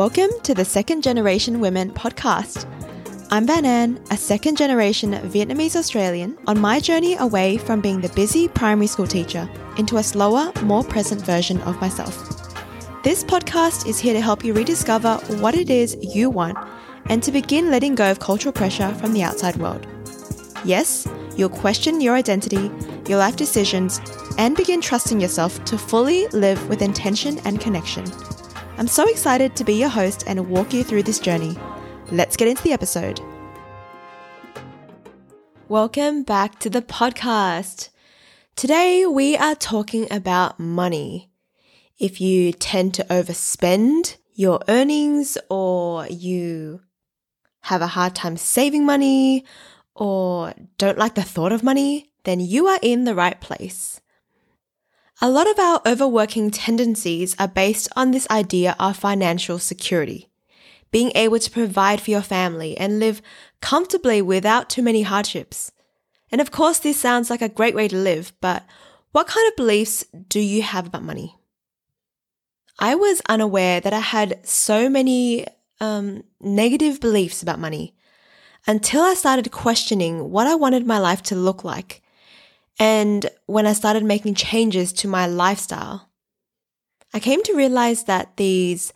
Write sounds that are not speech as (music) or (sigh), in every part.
Welcome to the Second Generation Women podcast. I'm Van An, a second generation Vietnamese Australian, on my journey away from being the busy primary school teacher into a slower, more present version of myself. This podcast is here to help you rediscover what it is you want and to begin letting go of cultural pressure from the outside world. Yes, you'll question your identity, your life decisions, and begin trusting yourself to fully live with intention and connection. I'm so excited to be your host and walk you through this journey. Let's get into the episode. Welcome back to the podcast. Today we are talking about money. If you tend to overspend your earnings or you have a hard time saving money or don't like the thought of money, then you are in the right place. A lot of our overworking tendencies are based on this idea of financial security being able to provide for your family and live comfortably without too many hardships. And of course, this sounds like a great way to live, but what kind of beliefs do you have about money? I was unaware that I had so many um, negative beliefs about money until I started questioning what I wanted my life to look like. And when I started making changes to my lifestyle, I came to realize that these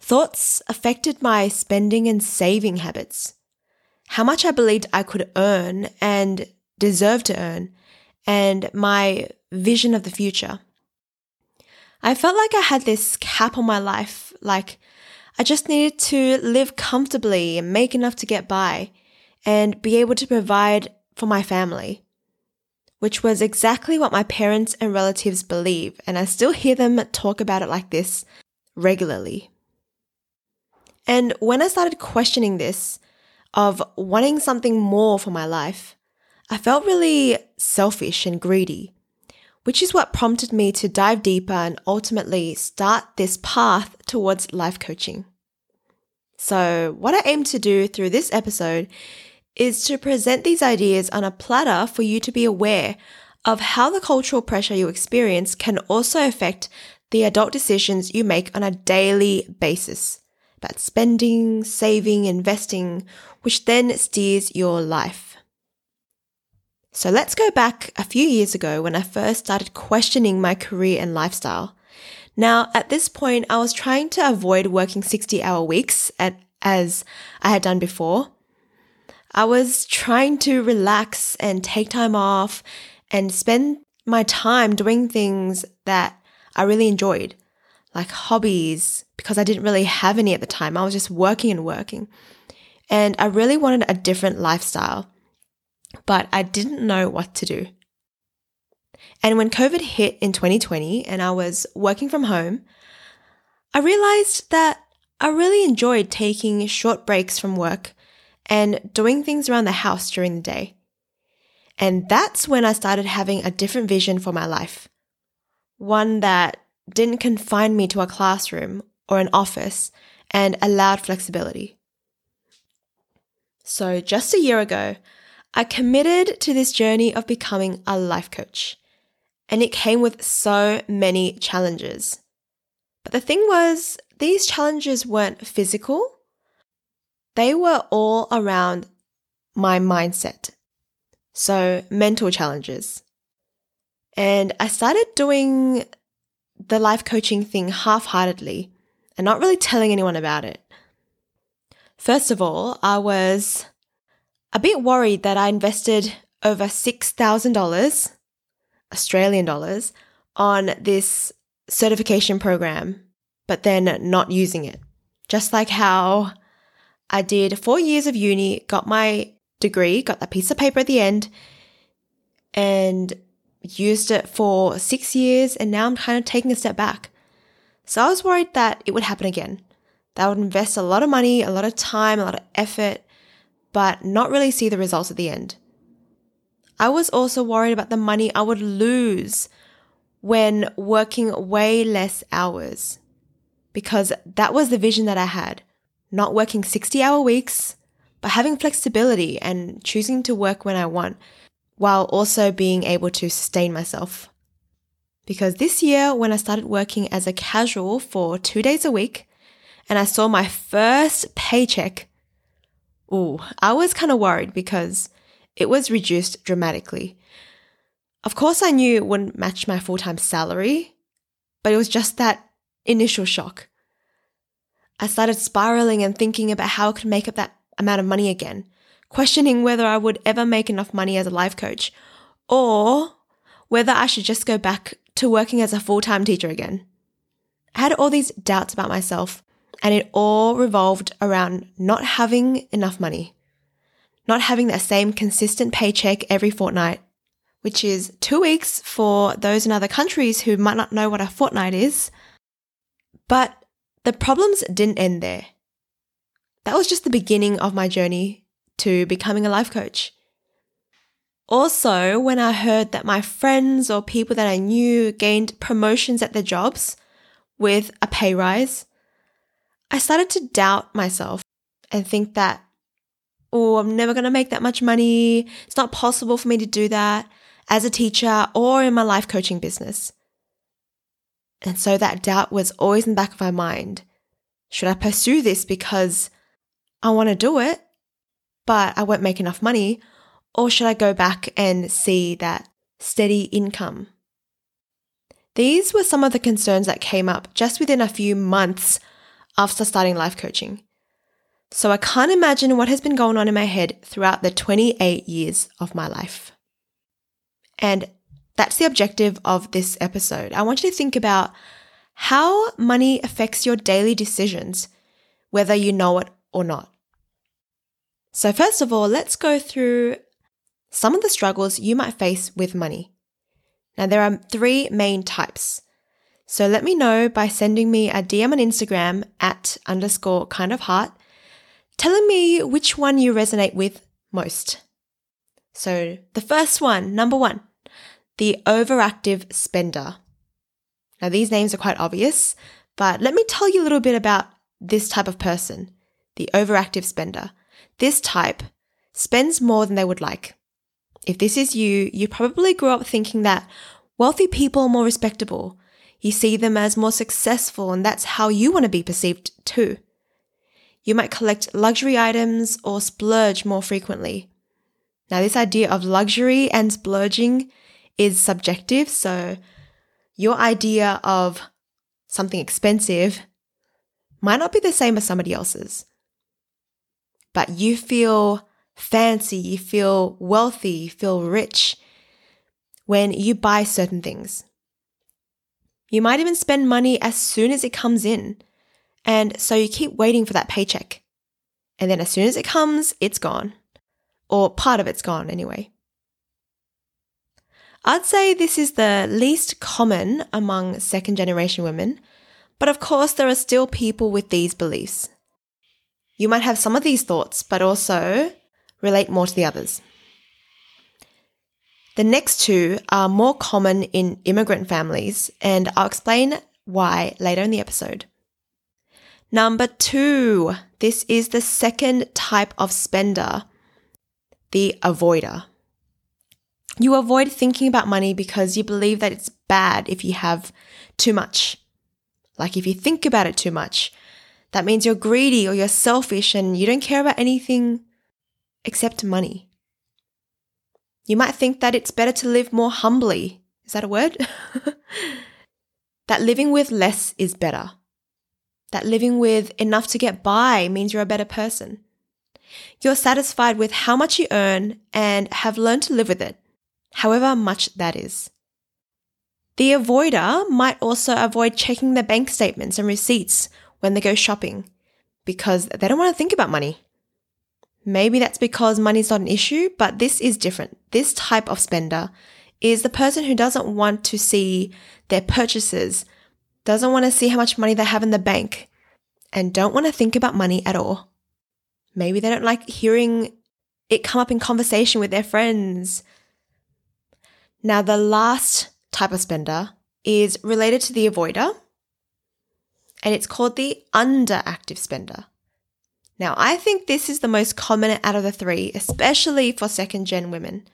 Thoughts affected my spending and saving habits, how much I believed I could earn and deserve to earn, and my vision of the future. I felt like I had this cap on my life, like I just needed to live comfortably and make enough to get by and be able to provide for my family, which was exactly what my parents and relatives believe. And I still hear them talk about it like this regularly. And when I started questioning this, of wanting something more for my life, I felt really selfish and greedy, which is what prompted me to dive deeper and ultimately start this path towards life coaching. So, what I aim to do through this episode is to present these ideas on a platter for you to be aware of how the cultural pressure you experience can also affect the adult decisions you make on a daily basis about spending, saving, investing, which then steers your life. So let's go back a few years ago when I first started questioning my career and lifestyle. Now, at this point, I was trying to avoid working 60 hour weeks at, as I had done before. I was trying to relax and take time off and spend my time doing things that I really enjoyed like hobbies because I didn't really have any at the time. I was just working and working. And I really wanted a different lifestyle, but I didn't know what to do. And when COVID hit in 2020 and I was working from home, I realized that I really enjoyed taking short breaks from work and doing things around the house during the day. And that's when I started having a different vision for my life. One that didn't confine me to a classroom or an office and allowed flexibility. So, just a year ago, I committed to this journey of becoming a life coach, and it came with so many challenges. But the thing was, these challenges weren't physical, they were all around my mindset. So, mental challenges. And I started doing the life coaching thing half heartedly and not really telling anyone about it. First of all, I was a bit worried that I invested over $6,000 Australian dollars on this certification program, but then not using it. Just like how I did four years of uni, got my degree, got that piece of paper at the end, and used it for six years and now I'm kind of taking a step back. So I was worried that it would happen again. That I would invest a lot of money, a lot of time, a lot of effort, but not really see the results at the end. I was also worried about the money I would lose when working way less hours because that was the vision that I had. Not working 60 hour weeks, but having flexibility and choosing to work when I want while also being able to sustain myself. Because this year, when I started working as a casual for two days a week and I saw my first paycheck, ooh, I was kind of worried because it was reduced dramatically. Of course, I knew it wouldn't match my full time salary, but it was just that initial shock. I started spiraling and thinking about how I could make up that amount of money again, questioning whether I would ever make enough money as a life coach or whether I should just go back to working as a full time teacher again. I had all these doubts about myself, and it all revolved around not having enough money, not having that same consistent paycheck every fortnight, which is two weeks for those in other countries who might not know what a fortnight is. But the problems didn't end there. That was just the beginning of my journey to becoming a life coach. Also, when I heard that my friends or people that I knew gained promotions at their jobs with a pay rise, I started to doubt myself and think that, oh, I'm never going to make that much money. It's not possible for me to do that as a teacher or in my life coaching business. And so that doubt was always in the back of my mind. Should I pursue this because I want to do it, but I won't make enough money? Or should I go back and see that steady income? These were some of the concerns that came up just within a few months after starting life coaching. So I can't imagine what has been going on in my head throughout the 28 years of my life. And that's the objective of this episode. I want you to think about how money affects your daily decisions, whether you know it or not. So, first of all, let's go through some of the struggles you might face with money. Now, there are three main types. So, let me know by sending me a DM on Instagram at underscore kind of heart, telling me which one you resonate with most. So, the first one, number one, the overactive spender. Now, these names are quite obvious, but let me tell you a little bit about this type of person, the overactive spender. This type spends more than they would like. If this is you, you probably grew up thinking that wealthy people are more respectable. You see them as more successful, and that's how you want to be perceived too. You might collect luxury items or splurge more frequently. Now, this idea of luxury and splurging is subjective, so your idea of something expensive might not be the same as somebody else's. But you feel fancy, you feel wealthy, you feel rich when you buy certain things. You might even spend money as soon as it comes in. And so you keep waiting for that paycheck. And then as soon as it comes, it's gone. Or part of it's gone anyway. I'd say this is the least common among second generation women, but of course, there are still people with these beliefs. You might have some of these thoughts, but also relate more to the others. The next two are more common in immigrant families, and I'll explain why later in the episode. Number two, this is the second type of spender, the avoider. You avoid thinking about money because you believe that it's bad if you have too much. Like if you think about it too much, that means you're greedy or you're selfish and you don't care about anything except money. You might think that it's better to live more humbly. Is that a word? (laughs) that living with less is better. That living with enough to get by means you're a better person. You're satisfied with how much you earn and have learned to live with it however much that is. The avoider might also avoid checking their bank statements and receipts when they go shopping because they don't want to think about money. Maybe that's because money's not an issue, but this is different. This type of spender is the person who doesn't want to see their purchases, doesn't want to see how much money they have in the bank, and don't want to think about money at all. Maybe they don't like hearing it come up in conversation with their friends now, the last type of spender is related to the avoider, and it's called the underactive spender. Now, I think this is the most common out of the three, especially for second gen women.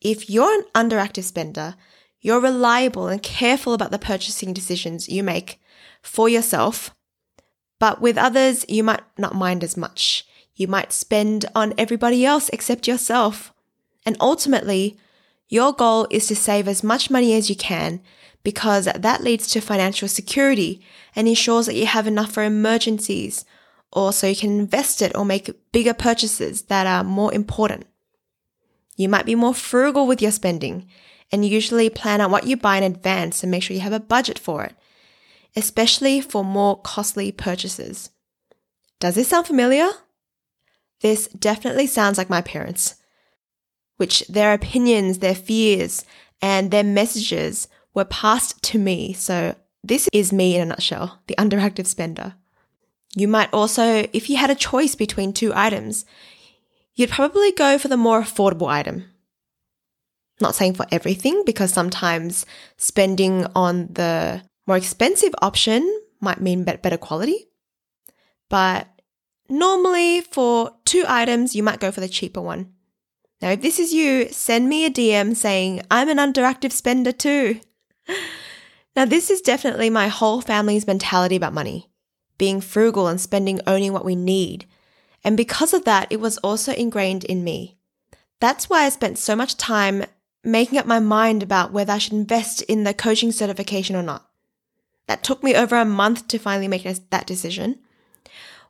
If you're an underactive spender, you're reliable and careful about the purchasing decisions you make for yourself, But with others, you might not mind as much. You might spend on everybody else except yourself. And ultimately, your goal is to save as much money as you can because that leads to financial security and ensures that you have enough for emergencies or so you can invest it or make bigger purchases that are more important. You might be more frugal with your spending and usually plan out what you buy in advance and make sure you have a budget for it, especially for more costly purchases. Does this sound familiar? This definitely sounds like my parents, which their opinions, their fears, and their messages were passed to me. So this is me in a nutshell, the underactive spender. You might also, if you had a choice between two items, you'd probably go for the more affordable item. Not saying for everything, because sometimes spending on the more expensive option might mean better quality. But normally for two items, you might go for the cheaper one. Now, if this is you, send me a DM saying, I'm an underactive spender too. (laughs) Now, this is definitely my whole family's mentality about money being frugal and spending only what we need. And because of that, it was also ingrained in me. That's why I spent so much time making up my mind about whether I should invest in the coaching certification or not. That took me over a month to finally make that decision.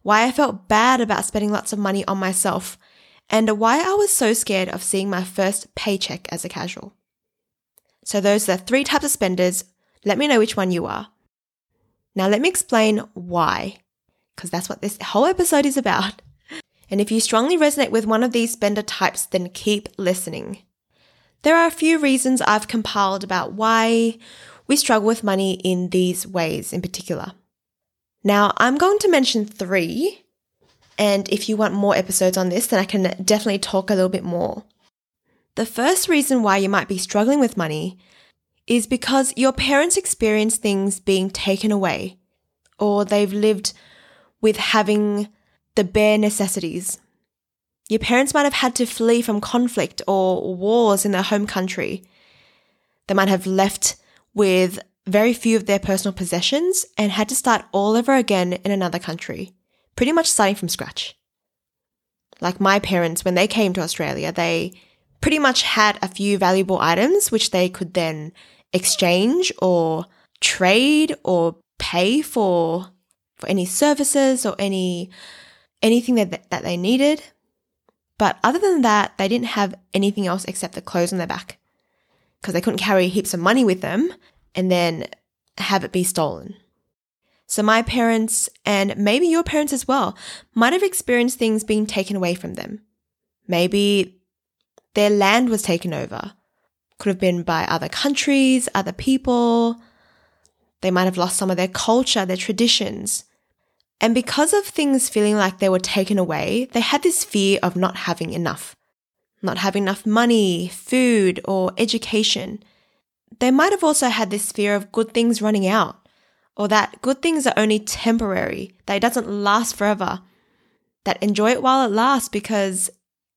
Why I felt bad about spending lots of money on myself, and why I was so scared of seeing my first paycheck as a casual. So, those are the three types of spenders. Let me know which one you are. Now, let me explain why, because that's what this whole episode is about. And if you strongly resonate with one of these spender types, then keep listening. There are a few reasons I've compiled about why we struggle with money in these ways in particular. Now, I'm going to mention three, and if you want more episodes on this, then I can definitely talk a little bit more. The first reason why you might be struggling with money is because your parents experience things being taken away, or they've lived with having the bare necessities. Your parents might have had to flee from conflict or wars in their home country. They might have left with very few of their personal possessions and had to start all over again in another country, pretty much starting from scratch. Like my parents, when they came to Australia, they pretty much had a few valuable items which they could then exchange or trade or pay for for any services or any anything that, that they needed. But other than that, they didn't have anything else except the clothes on their back because they couldn't carry heaps of money with them and then have it be stolen. So my parents and maybe your parents as well might have experienced things being taken away from them. Maybe their land was taken over. Could have been by other countries, other people. They might have lost some of their culture, their traditions. And because of things feeling like they were taken away, they had this fear of not having enough, not having enough money, food, or education. They might have also had this fear of good things running out, or that good things are only temporary, that it doesn't last forever, that enjoy it while it lasts because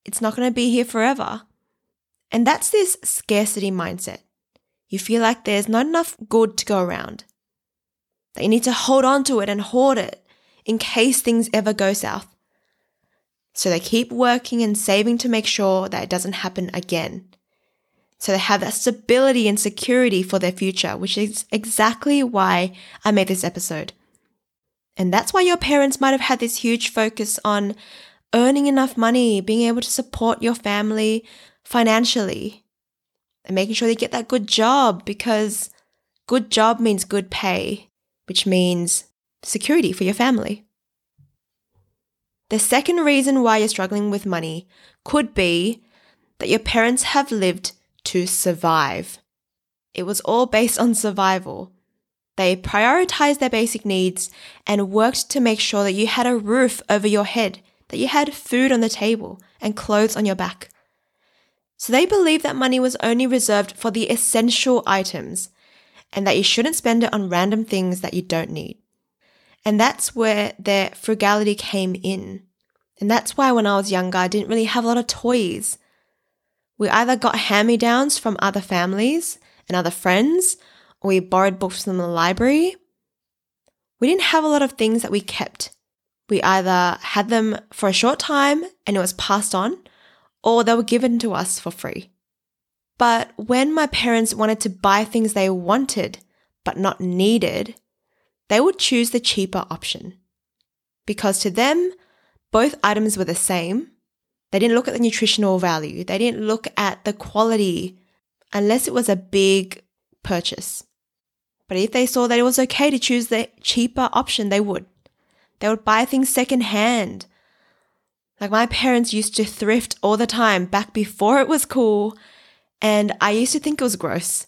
it's not going to be here forever. And that's this scarcity mindset. You feel like there's not enough good to go around, that you need to hold on to it and hoard it in case things ever go south. So they keep working and saving to make sure that it doesn't happen again. So they have that stability and security for their future, which is exactly why I made this episode. And that's why your parents might have had this huge focus on earning enough money, being able to support your family financially, and making sure they get that good job because good job means good pay, which means security for your family. The second reason why you're struggling with money could be that your parents have lived to survive. It was all based on survival. They prioritized their basic needs and worked to make sure that you had a roof over your head, that you had food on the table and clothes on your back. So they believed that money was only reserved for the essential items and that you shouldn't spend it on random things that you don't need. And that's where their frugality came in. And that's why when I was younger, I didn't really have a lot of toys. We either got hand me downs from other families and other friends, or we borrowed books from the library. We we didn't have a lot of things that we kept. We either had them for a short time and it was passed on, or they were given to us for free. But when my parents wanted to buy things they wanted but not needed, they would choose the cheaper option. Because to them, both items were the same. They didn't look at the nutritional value, they didn't look at the quality unless it was a big purchase. But if they saw that it was okay to choose the cheaper option, they would. They would buy things secondhand. Like my parents used to thrift all the time back before it was cool, and I used to think it was gross.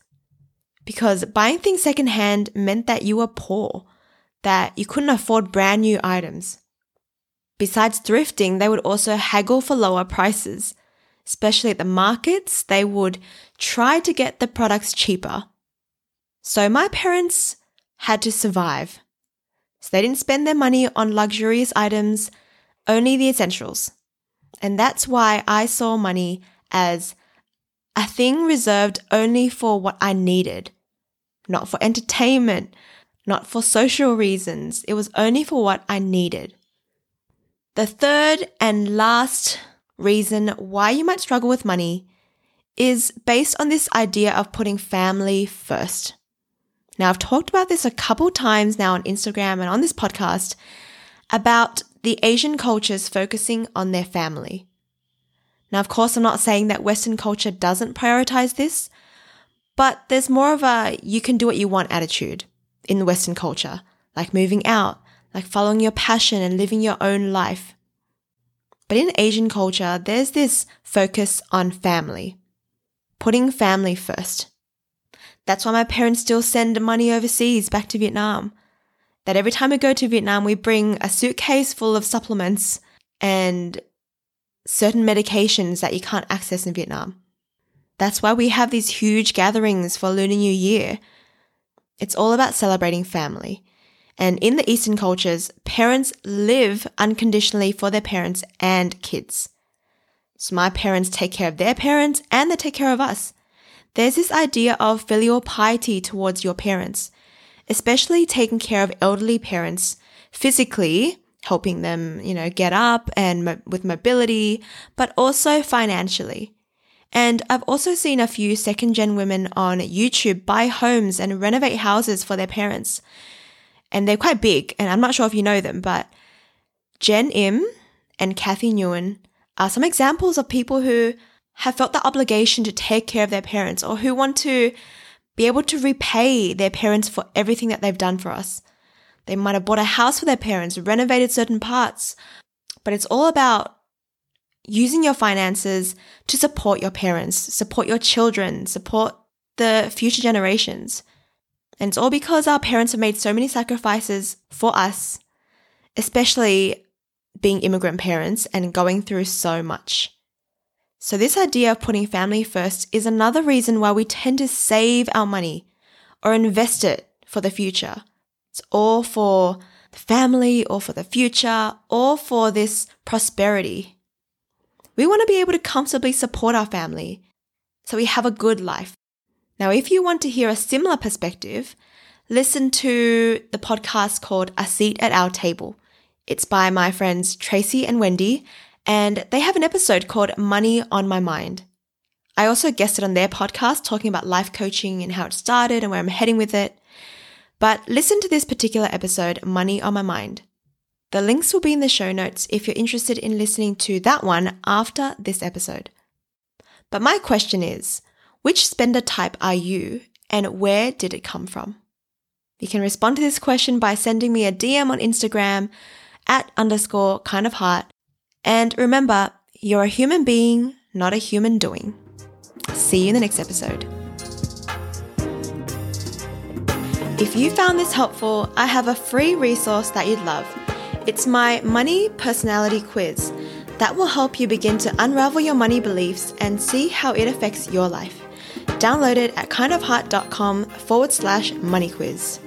Because buying things secondhand meant that you were poor, that you couldn't afford brand new items. Besides thrifting, they would also haggle for lower prices. Especially at the markets, they would try to get the products cheaper. So my parents had to survive. So they didn't spend their money on luxurious items, only the essentials. And that's why I saw money as a thing reserved only for what I needed, not for entertainment, not for social reasons. It was only for what I needed. The third and last reason why you might struggle with money is based on this idea of putting family first. Now, I've talked about this a couple times now on Instagram and on this podcast about the Asian cultures focusing on their family. Now, of course, I'm not saying that Western culture doesn't prioritize this, but there's more of a you can do what you want attitude in the Western culture, like moving out, like following your passion and living your own life. But in Asian culture, there's this focus on family, putting family first. That's why my parents still send money overseas back to Vietnam. That every time we go to Vietnam, we bring a suitcase full of supplements and certain medications that you can't access in Vietnam. That's why we have these huge gatherings for Lunar New Year it's all about celebrating family. And in the Eastern cultures, parents live unconditionally for their parents and kids. So my parents take care of their parents and they take care of us. There's this idea of filial piety towards your parents, especially taking care of elderly parents physically, helping them, you know, get up and mo- with mobility, but also financially. And I've also seen a few second gen women on YouTube buy homes and renovate houses for their parents. And they're quite big, and I'm not sure if you know them, but Jenn Im and Kathy Nguyen are some examples of people who have felt the obligation to take care of their parents or who want to be able to repay their parents for everything that they've done for us. They might have bought a house for their parents, renovated certain parts, but it's all about using your finances to support your parents, support your children, support the future generations. And it's all because our parents have made so many sacrifices for us, especially being immigrant parents and going through so much. So, this idea of putting family first is another reason why we tend to save our money or invest it for the future. It's all for the family or for the future or for this prosperity we want to be able to comfortably support our family so we have a good life. Now, if you want to hear a similar perspective, listen to the podcast called A Seat at Our Table. It's by my friends Tracy and Wendy, and they have an episode called Money on My Mind. I also guested on their podcast talking about life coaching and how it started and where I'm heading with it. But listen to this particular episode, Money on My Mind. The links will be in the show notes if you're interested in listening to that one after this episode. But my question is which spender type are you and where did it come from? You can respond to this question by sending me a DM on Instagram at underscore kind of heart. And remember, you're a human being, not a human doing. See you in the next episode. If you found this helpful, I have a free resource that you'd love it's my money personality quiz that will help you begin to unravel your money beliefs and see how it affects your life. Download it at kindofheart.com forward slash money quiz.